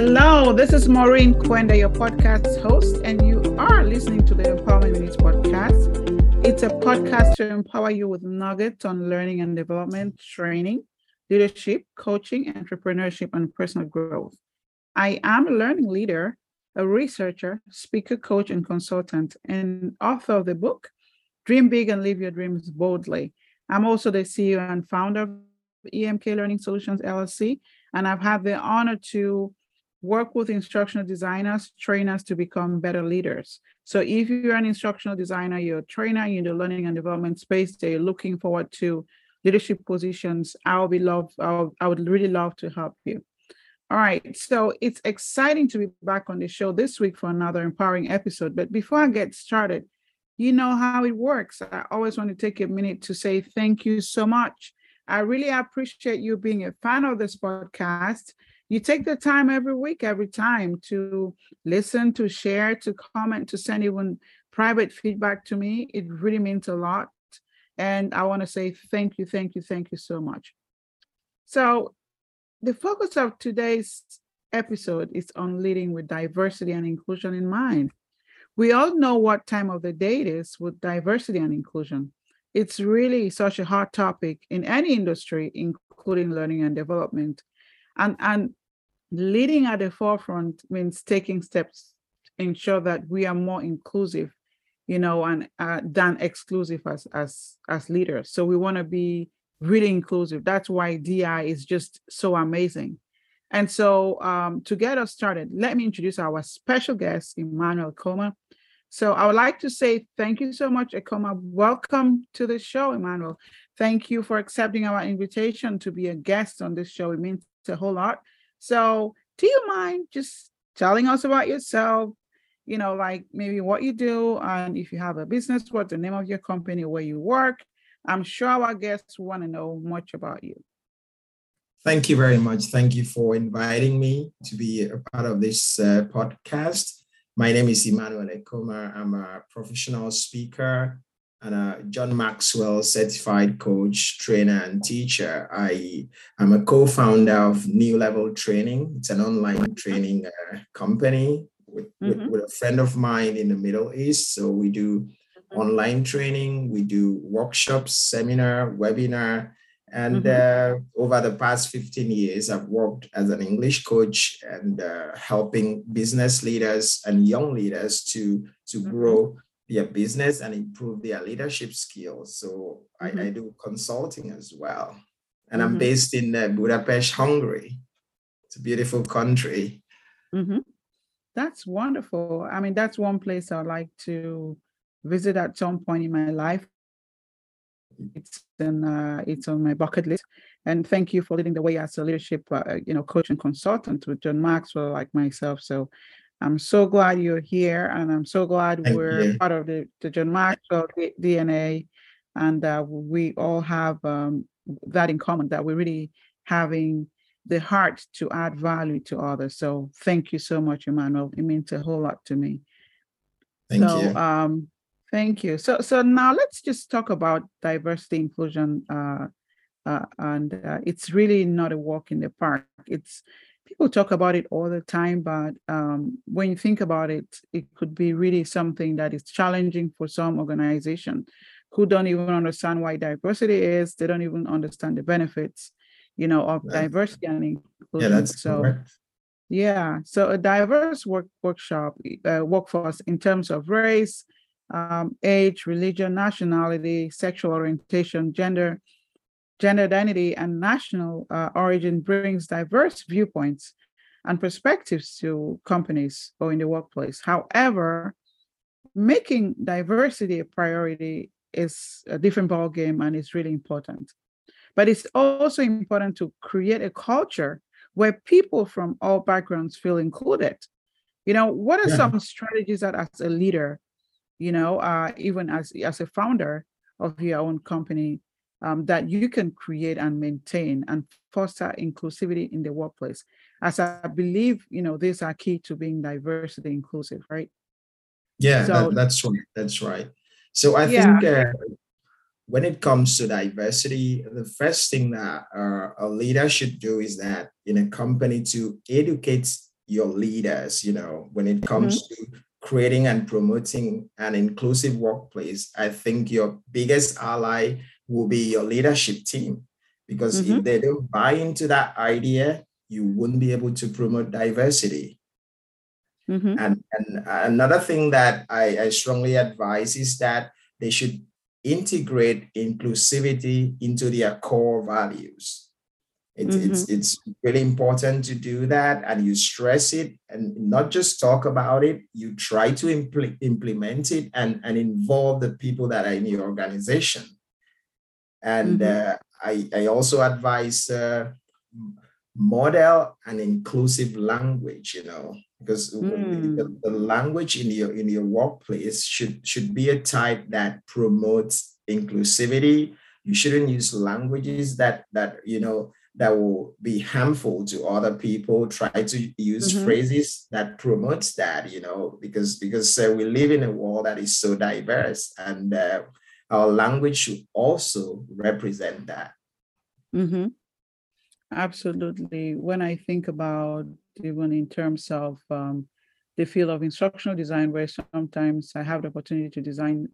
Hello, this is Maureen Kwenda, your podcast host, and you are listening to the Empowerment Minutes podcast. It's a podcast to empower you with nuggets on learning and development, training, leadership, coaching, entrepreneurship, and personal growth. I am a learning leader, a researcher, speaker, coach, and consultant, and author of the book, Dream Big and Live Your Dreams Boldly. I'm also the CEO and founder of EMK Learning Solutions LLC, and I've had the honor to work with instructional designers, trainers to become better leaders. So if you're an instructional designer, you're a trainer in the learning and development space, they're looking forward to leadership positions, I'll be love, I'll, I would really love to help you. All right, so it's exciting to be back on the show this week for another empowering episode. But before I get started, you know how it works. I always want to take a minute to say thank you so much. I really appreciate you being a fan of this podcast you take the time every week, every time to listen, to share, to comment, to send even private feedback to me. It really means a lot. And I want to say thank you, thank you, thank you so much. So, the focus of today's episode is on leading with diversity and inclusion in mind. We all know what time of the day it is with diversity and inclusion. It's really such a hot topic in any industry, including learning and development. And, and leading at the forefront means taking steps to ensure that we are more inclusive you know and uh, than exclusive as as as leaders. So we want to be really inclusive. That's why di is just so amazing. And so um, to get us started let me introduce our special guest emmanuel Ekoma so i would like to say thank you so much Ekoma welcome to the show emmanuel. Thank you for accepting our invitation to be a guest on this show. It means a whole lot so, do you mind just telling us about yourself? You know, like maybe what you do, and if you have a business, what's the name of your company, where you work? I'm sure our guests want to know much about you. Thank you very much. Thank you for inviting me to be a part of this uh, podcast. My name is Emmanuel Ekoma. I'm a professional speaker and a John Maxwell certified coach, trainer, and teacher. I am a co founder of New Level Training. It's an online training uh, company with, mm-hmm. with, with, a friend of mine in the Middle East. So we do mm-hmm. online training, we do workshops, seminar, webinar. And mm-hmm. uh, over the past 15 years, I've worked as an English coach and uh, helping business leaders and young leaders to, to mm-hmm. grow their business and improve their leadership skills. So mm-hmm. I, I, do consulting as well. And mm-hmm. I'm based in uh, Budapest, Hungary. It's a beautiful country. Mm-hmm. That's wonderful. I mean, that's one place I'd like to visit at some point in my life. It's in, uh, it's on my bucket list. And thank you for leading the way as a leadership, uh, you know, coach and consultant with John Maxwell, like myself. So I'm so glad you're here, and I'm so glad Thank we're you. part of the, the John Maxwell DNA, and uh, we all have um, that in common that we're really having the heart to add value to others. So thank you so much, Emmanuel. It means a whole lot to me. Thank so, you. Um, thank you. So so now let's just talk about diversity inclusion. Uh, uh, and uh, it's really not a walk in the park. It's people talk about it all the time, but um, when you think about it, it could be really something that is challenging for some organization who don't even understand why diversity is. They don't even understand the benefits, you know, of right. diversity and inclusion. Yeah, that's so. Correct. Yeah, so a diverse work workshop uh, workforce in terms of race, um, age, religion, nationality, sexual orientation, gender, gender identity and national uh, origin brings diverse viewpoints and perspectives to companies or in the workplace. However, making diversity a priority is a different ballgame and it's really important. But it's also important to create a culture where people from all backgrounds feel included. You know, what are yeah. some strategies that as a leader, you know, uh, even as, as a founder of your own company, um, that you can create and maintain and foster inclusivity in the workplace. As I believe, you know, these are key to being diversity inclusive, right? Yeah, so, that, that's right. That's right. So I yeah. think uh, when it comes to diversity, the first thing that uh, a leader should do is that in a company to educate your leaders, you know, when it comes mm-hmm. to creating and promoting an inclusive workplace, I think your biggest ally will be your leadership team. Because mm-hmm. if they don't buy into that idea, you wouldn't be able to promote diversity. Mm-hmm. And, and another thing that I, I strongly advise is that they should integrate inclusivity into their core values. It's, mm-hmm. it's, it's really important to do that and you stress it and not just talk about it, you try to impl- implement it and, and involve the people that are in your organization. And mm-hmm. uh, I, I also advise uh, model an inclusive language, you know, because mm. the, the, language in your in your workplace should should be a type that promotes inclusivity. You shouldn't use languages that that you know that will be harmful to other people try to use mm-hmm. phrases that promotes that you know because because uh, we live in a world that is so diverse and uh, our language should also represent that mm-hmm. absolutely when i think about even in terms of um, the field of instructional design where sometimes i have the opportunity to design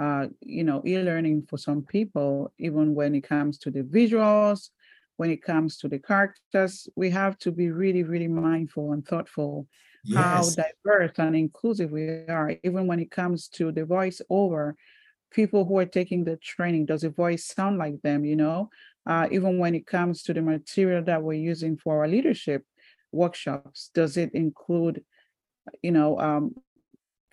uh, you know e-learning for some people even when it comes to the visuals when it comes to the characters, we have to be really, really mindful and thoughtful yes. how diverse and inclusive we are. Even when it comes to the voiceover, people who are taking the training, does the voice sound like them? You know, uh, even when it comes to the material that we're using for our leadership workshops, does it include, you know, um,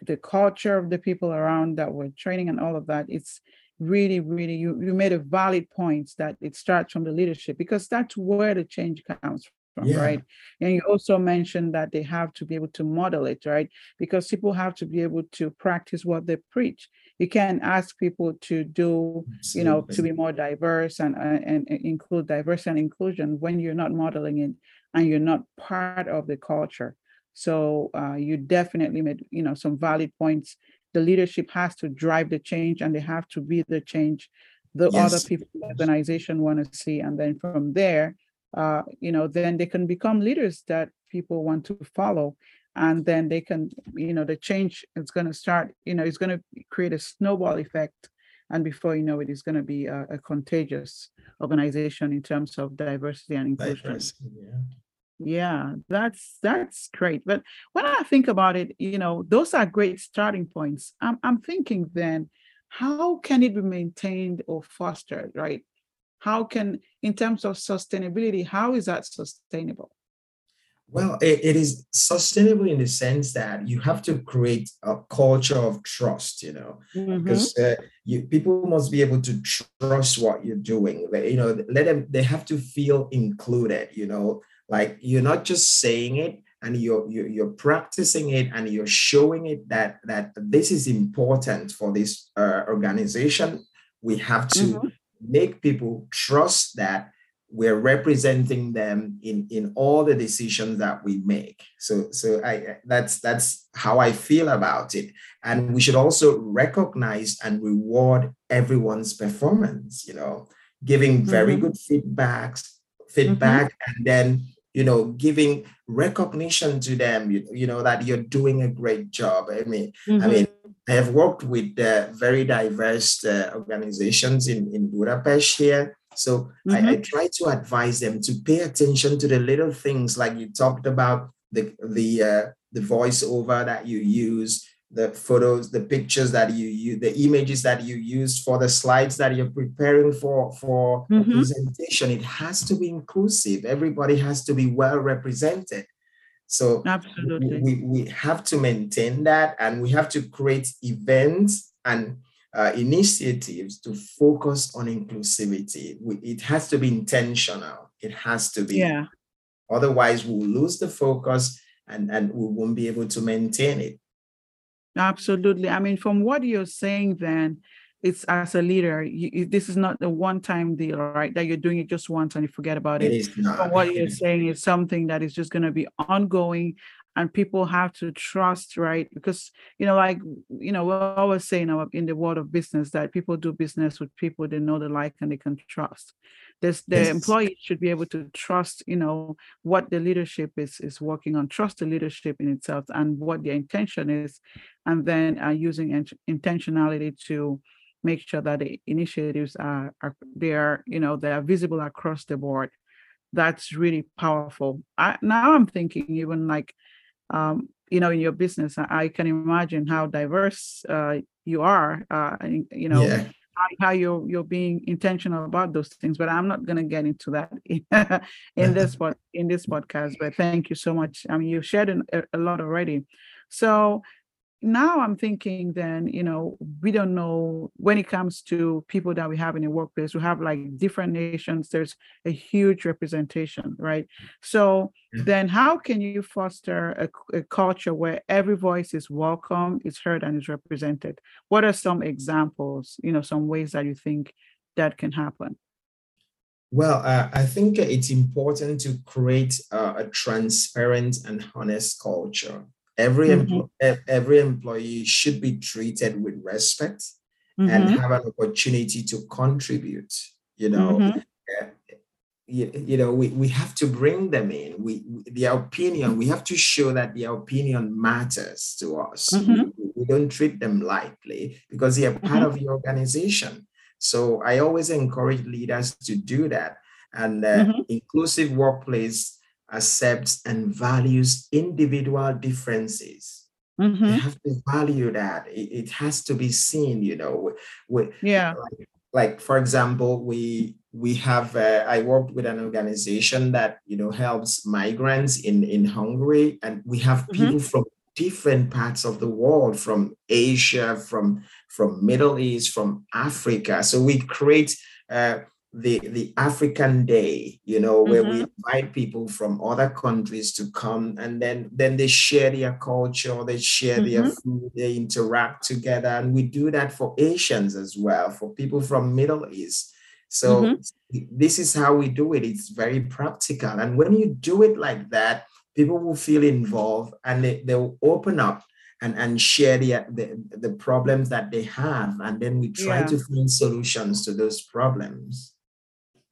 the culture of the people around that we're training and all of that? It's really, really, you, you made a valid point that it starts from the leadership because that's where the change comes from, yeah. right? And you also mentioned that they have to be able to model it, right? Because people have to be able to practice what they preach. You can't ask people to do, Absolutely. you know, to be more diverse and, and, and include diversity and inclusion when you're not modeling it and you're not part of the culture. So uh, you definitely made, you know, some valid points the leadership has to drive the change and they have to be the change the yes. other people in the organization want to see and then from there uh, you know then they can become leaders that people want to follow and then they can you know the change is going to start you know it's going to create a snowball effect. And before you know it, it's going to be a, a contagious organization in terms of diversity and inclusion. Diversity, yeah. Yeah that's that's great. But when i think about it you know those are great starting points. I'm, I'm thinking then how can it be maintained or fostered right? How can in terms of sustainability how is that sustainable well it, it is sustainable in the sense that you have to create a culture of trust you know mm-hmm. because uh, you, people must be able to trust what you're doing you know let them they have to feel included you know like you're not just saying it and you're, you're, you're practicing it and you're showing it that that this is important for this uh, organization we have to mm-hmm. make people trust that we're representing them in in all the decisions that we make so so i that's that's how i feel about it and we should also recognize and reward everyone's performance you know giving very mm-hmm. good feedbacks feedback mm-hmm. and then you know, giving recognition to them, you, you know, that you're doing a great job. I mean, mm-hmm. I mean, I have worked with uh, very diverse uh, organizations in, in Budapest here. So mm-hmm. I, I, try to advise them to pay attention to the little things like you talked about the the uh, the voiceover that you use, the photos, the pictures that you use, the images that you use for the slides that you're preparing for for mm-hmm. presentation. It has to be inclusive. Everybody has to be well represented. So absolutely, we, we have to maintain that, and we have to create events and uh, initiatives to focus on inclusivity. We, it has to be intentional. It has to be. Yeah. Otherwise, we'll lose the focus and, and we won't be able to maintain it. Absolutely. I mean, from what you're saying, then it's as a leader, you, this is not a one-time deal, right? That you're doing it just once and you forget about it. It is not. But what you're saying is something that is just going to be ongoing, and people have to trust, right? Because you know, like you know, we're always saying in the world of business that people do business with people they know, they like, and they can trust. this the yes. employee should be able to trust you know what the leadership is is working on trust the leadership in itself and what the intention is and then uh, using intentionality to make sure that the initiatives are, are they are you know they are visible across the board that's really powerful I, now i'm thinking even like um, you know in your business i, can imagine how diverse uh, you are uh, you know yeah. how you're you're being intentional about those things but i'm not going to get into that in, in this pod, in this podcast but thank you so much. I mean you've shared a, a lot already. So now I'm thinking then, you know, we don't know when it comes to people that we have in the workplace, we have like different nations, there's a huge representation, right? So then how can you foster a, a, culture where every voice is welcome, is heard, and is represented? What are some examples, you know, some ways that you think that can happen? Well, uh, I think it's important to create uh, a transparent and honest culture Every, mm-hmm. every employee should be treated with respect mm-hmm. and have an opportunity to contribute. You know, mm-hmm. you, you, know, we, we have to bring them in. We, their opinion. We have to show that their opinion matters to us. Mm-hmm. We, we, don't treat them lightly because they are part mm-hmm. of the organization. So I always encourage leaders to do that. And uh, mm-hmm. inclusive workplace accepts and values individual differences. Mm-hmm. You have to value that. It, it, has to be seen, you know. We, yeah. Like, like, for example, we we have uh, I worked with an organization that you know helps migrants in in Hungary, and we have mm-hmm. people from different parts of the world, from Asia, from from Middle East, from Africa. So we create. Uh, the the African Day, you know, where mm-hmm. we invite people from other countries to come and then then they share their culture, they share mm-hmm. their food, they interact together, and we do that for Asians as well, for people from Middle East. So mm-hmm. this is how we do it. It's very practical, and when you do it like that, people will feel involved and they, they'll open up and, and share the, the, the problems that they have. And then we try yeah. to find solutions to those problems.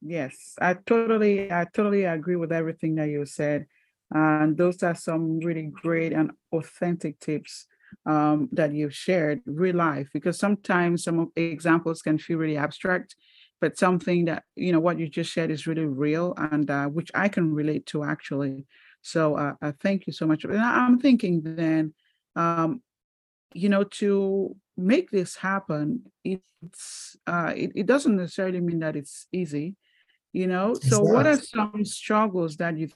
Yes, I totally, I totally agree with everything that you said. And those are some really great and authentic tips um, that you've shared, real life, because sometimes some examples can feel really abstract, but something that, you know, what you just shared is really real and uh, which I can relate to actually. So uh, uh, thank you so much. And I'm thinking then, um, you know, to make this happen, it's uh, it, it doesn't necessarily mean that it's easy you know? So what are some struggles that you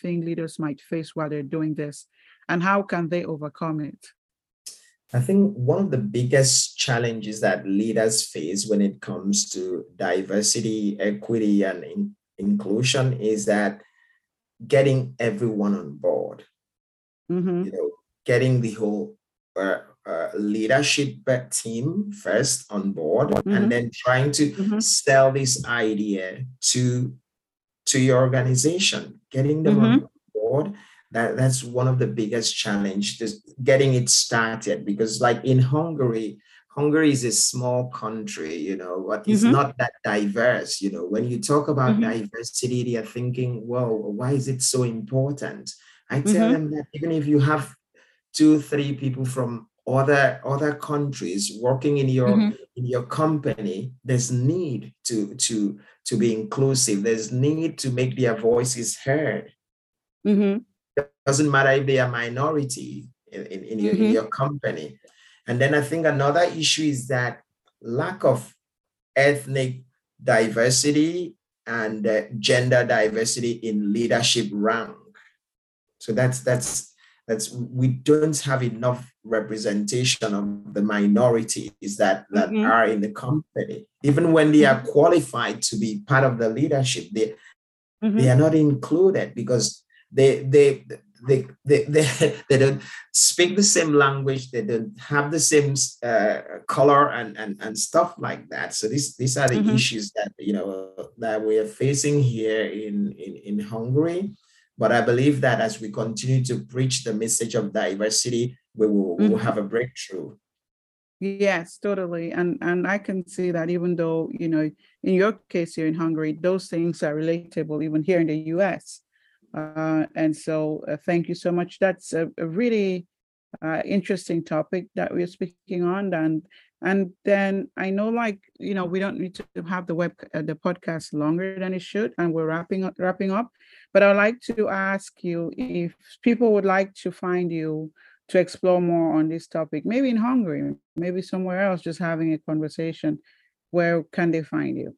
think leaders might face while they're doing this and how can they overcome it? I think one of the biggest challenges that leaders face when it comes to diversity equity and in- inclusion is that getting everyone on board. Mm-hmm. you know getting the whole uh, uh, leadership team first on board mm-hmm. and then trying to mm-hmm. sell this idea to to your organization getting them mm-hmm. on board that that's one of the biggest challenge just getting it started because like in hungary hungary is a small country you know but it's mm-hmm. not that diverse you know when you talk about mm-hmm. diversity they are thinking whoa why is it so important i tell mm-hmm. them that even if you have two three people from other other countries working in your mm-hmm. in your company there's need to to to be inclusive there's need to make their voices heard mm-hmm. it doesn't matter if they are minority in, in, in, your, mm-hmm. in your company and then i think another issue is that lack of ethnic diversity and uh, gender diversity in leadership rank so that's that's that's we don't have enough representation of the minorities that that mm-hmm. are in the company even when they are qualified to be part of the leadership they mm-hmm. they are not included because they they they, they, they, they don't speak the same language they don't have the same uh, color and, and and stuff like that so these these are the mm-hmm. issues that you know that we are facing here in in, in hungary but I believe that as we continue to preach the message of diversity, we will, mm-hmm. will have a breakthrough. Yes, totally. And and I can see that even though, you know, in your case here in Hungary, those things are relatable even here in the US. Uh, and so uh, thank you so much. That's a, a really uh, interesting topic that we're speaking on. And and then I know like, you know, we don't need to have the web uh, the podcast longer than it should, and we're wrapping up wrapping up. But I'd like to ask you if people would like to find you to explore more on this topic, maybe in Hungary, maybe somewhere else, just having a conversation, where can they find you?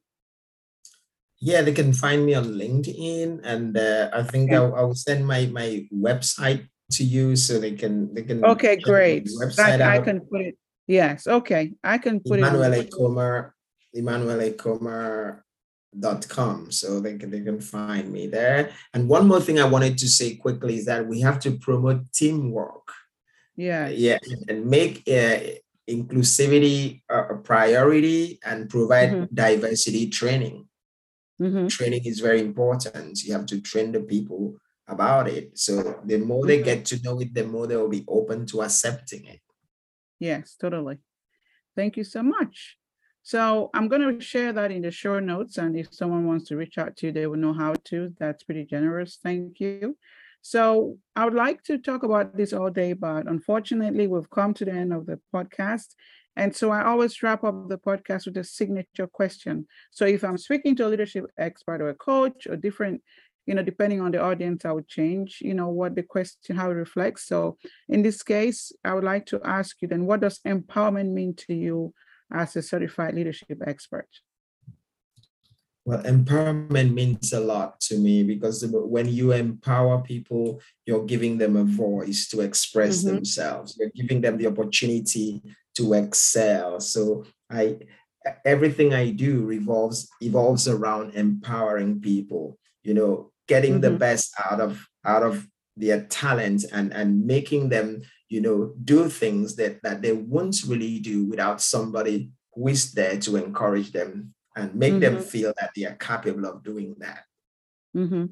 Yeah, they can find me on LinkedIn, and uh, I think I'll, I'll, send my my website to you so they can they can. Okay, great. Website I, I can put it. Yes. Okay, I can put Emmanuel it. Ekoma, Emmanuel Ekoma dot com so they can they can find me there. And one more thing i wanted to say quickly is that we have to promote teamwork. Yeah. Yeah and make uh, inclusivity a priority and provide mm-hmm. diversity training. Mm-hmm. training is very important. You have to train the people about it. So the more mm-hmm. they get to know it the more they will be open to accepting it. Yes totally. Thank you so much so i'm going to share that in the show notes and if someone wants to reach out to you they will know how to that's pretty generous thank you so I would like to talk about this all day, but unfortunately, we've come to the end of the podcast. And so I always wrap up the podcast with a signature question. So if I'm speaking to a leadership expert or a coach or different, you know, depending on the audience, I would change, you know, what the question, how it reflects. So in this case, I would like to ask you then, what does empowerment mean to you as a certified leadership expert? Well, empowerment means a lot to me because when you empower people, you're giving them a voice to express mm-hmm. themselves. You're giving them the opportunity to excel. So I everything I do revolves evolves around empowering people, you know, getting mm-hmm. the best out of out of their talent and and making them, you know, do things that that they won't really do without somebody who is there to encourage them and make mm-hmm. them feel that they are capable of doing that. Mm-hmm.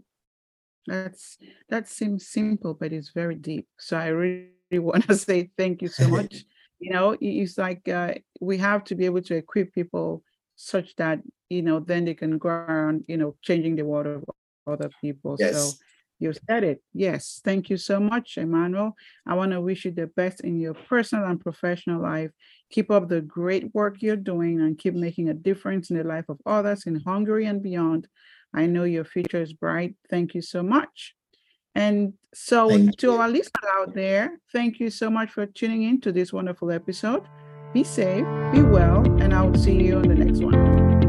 That's that seems simple, but it's very deep. So I really want to say thank you so much. you know, it's like uh, we have to be able to equip people such that you know then they can go around, you know, changing the world of other people. Yes. So you said it. Yes. Thank you so much, Emmanuel. I want to wish you the best in your personal and professional life. Keep up the great work you're doing and keep making a difference in the life of others in Hungary and beyond. I know your future is bright. Thank you so much. And so, thank to you. our listeners out there, thank you so much for tuning in to this wonderful episode. Be safe, be well, and I will see you on the next one.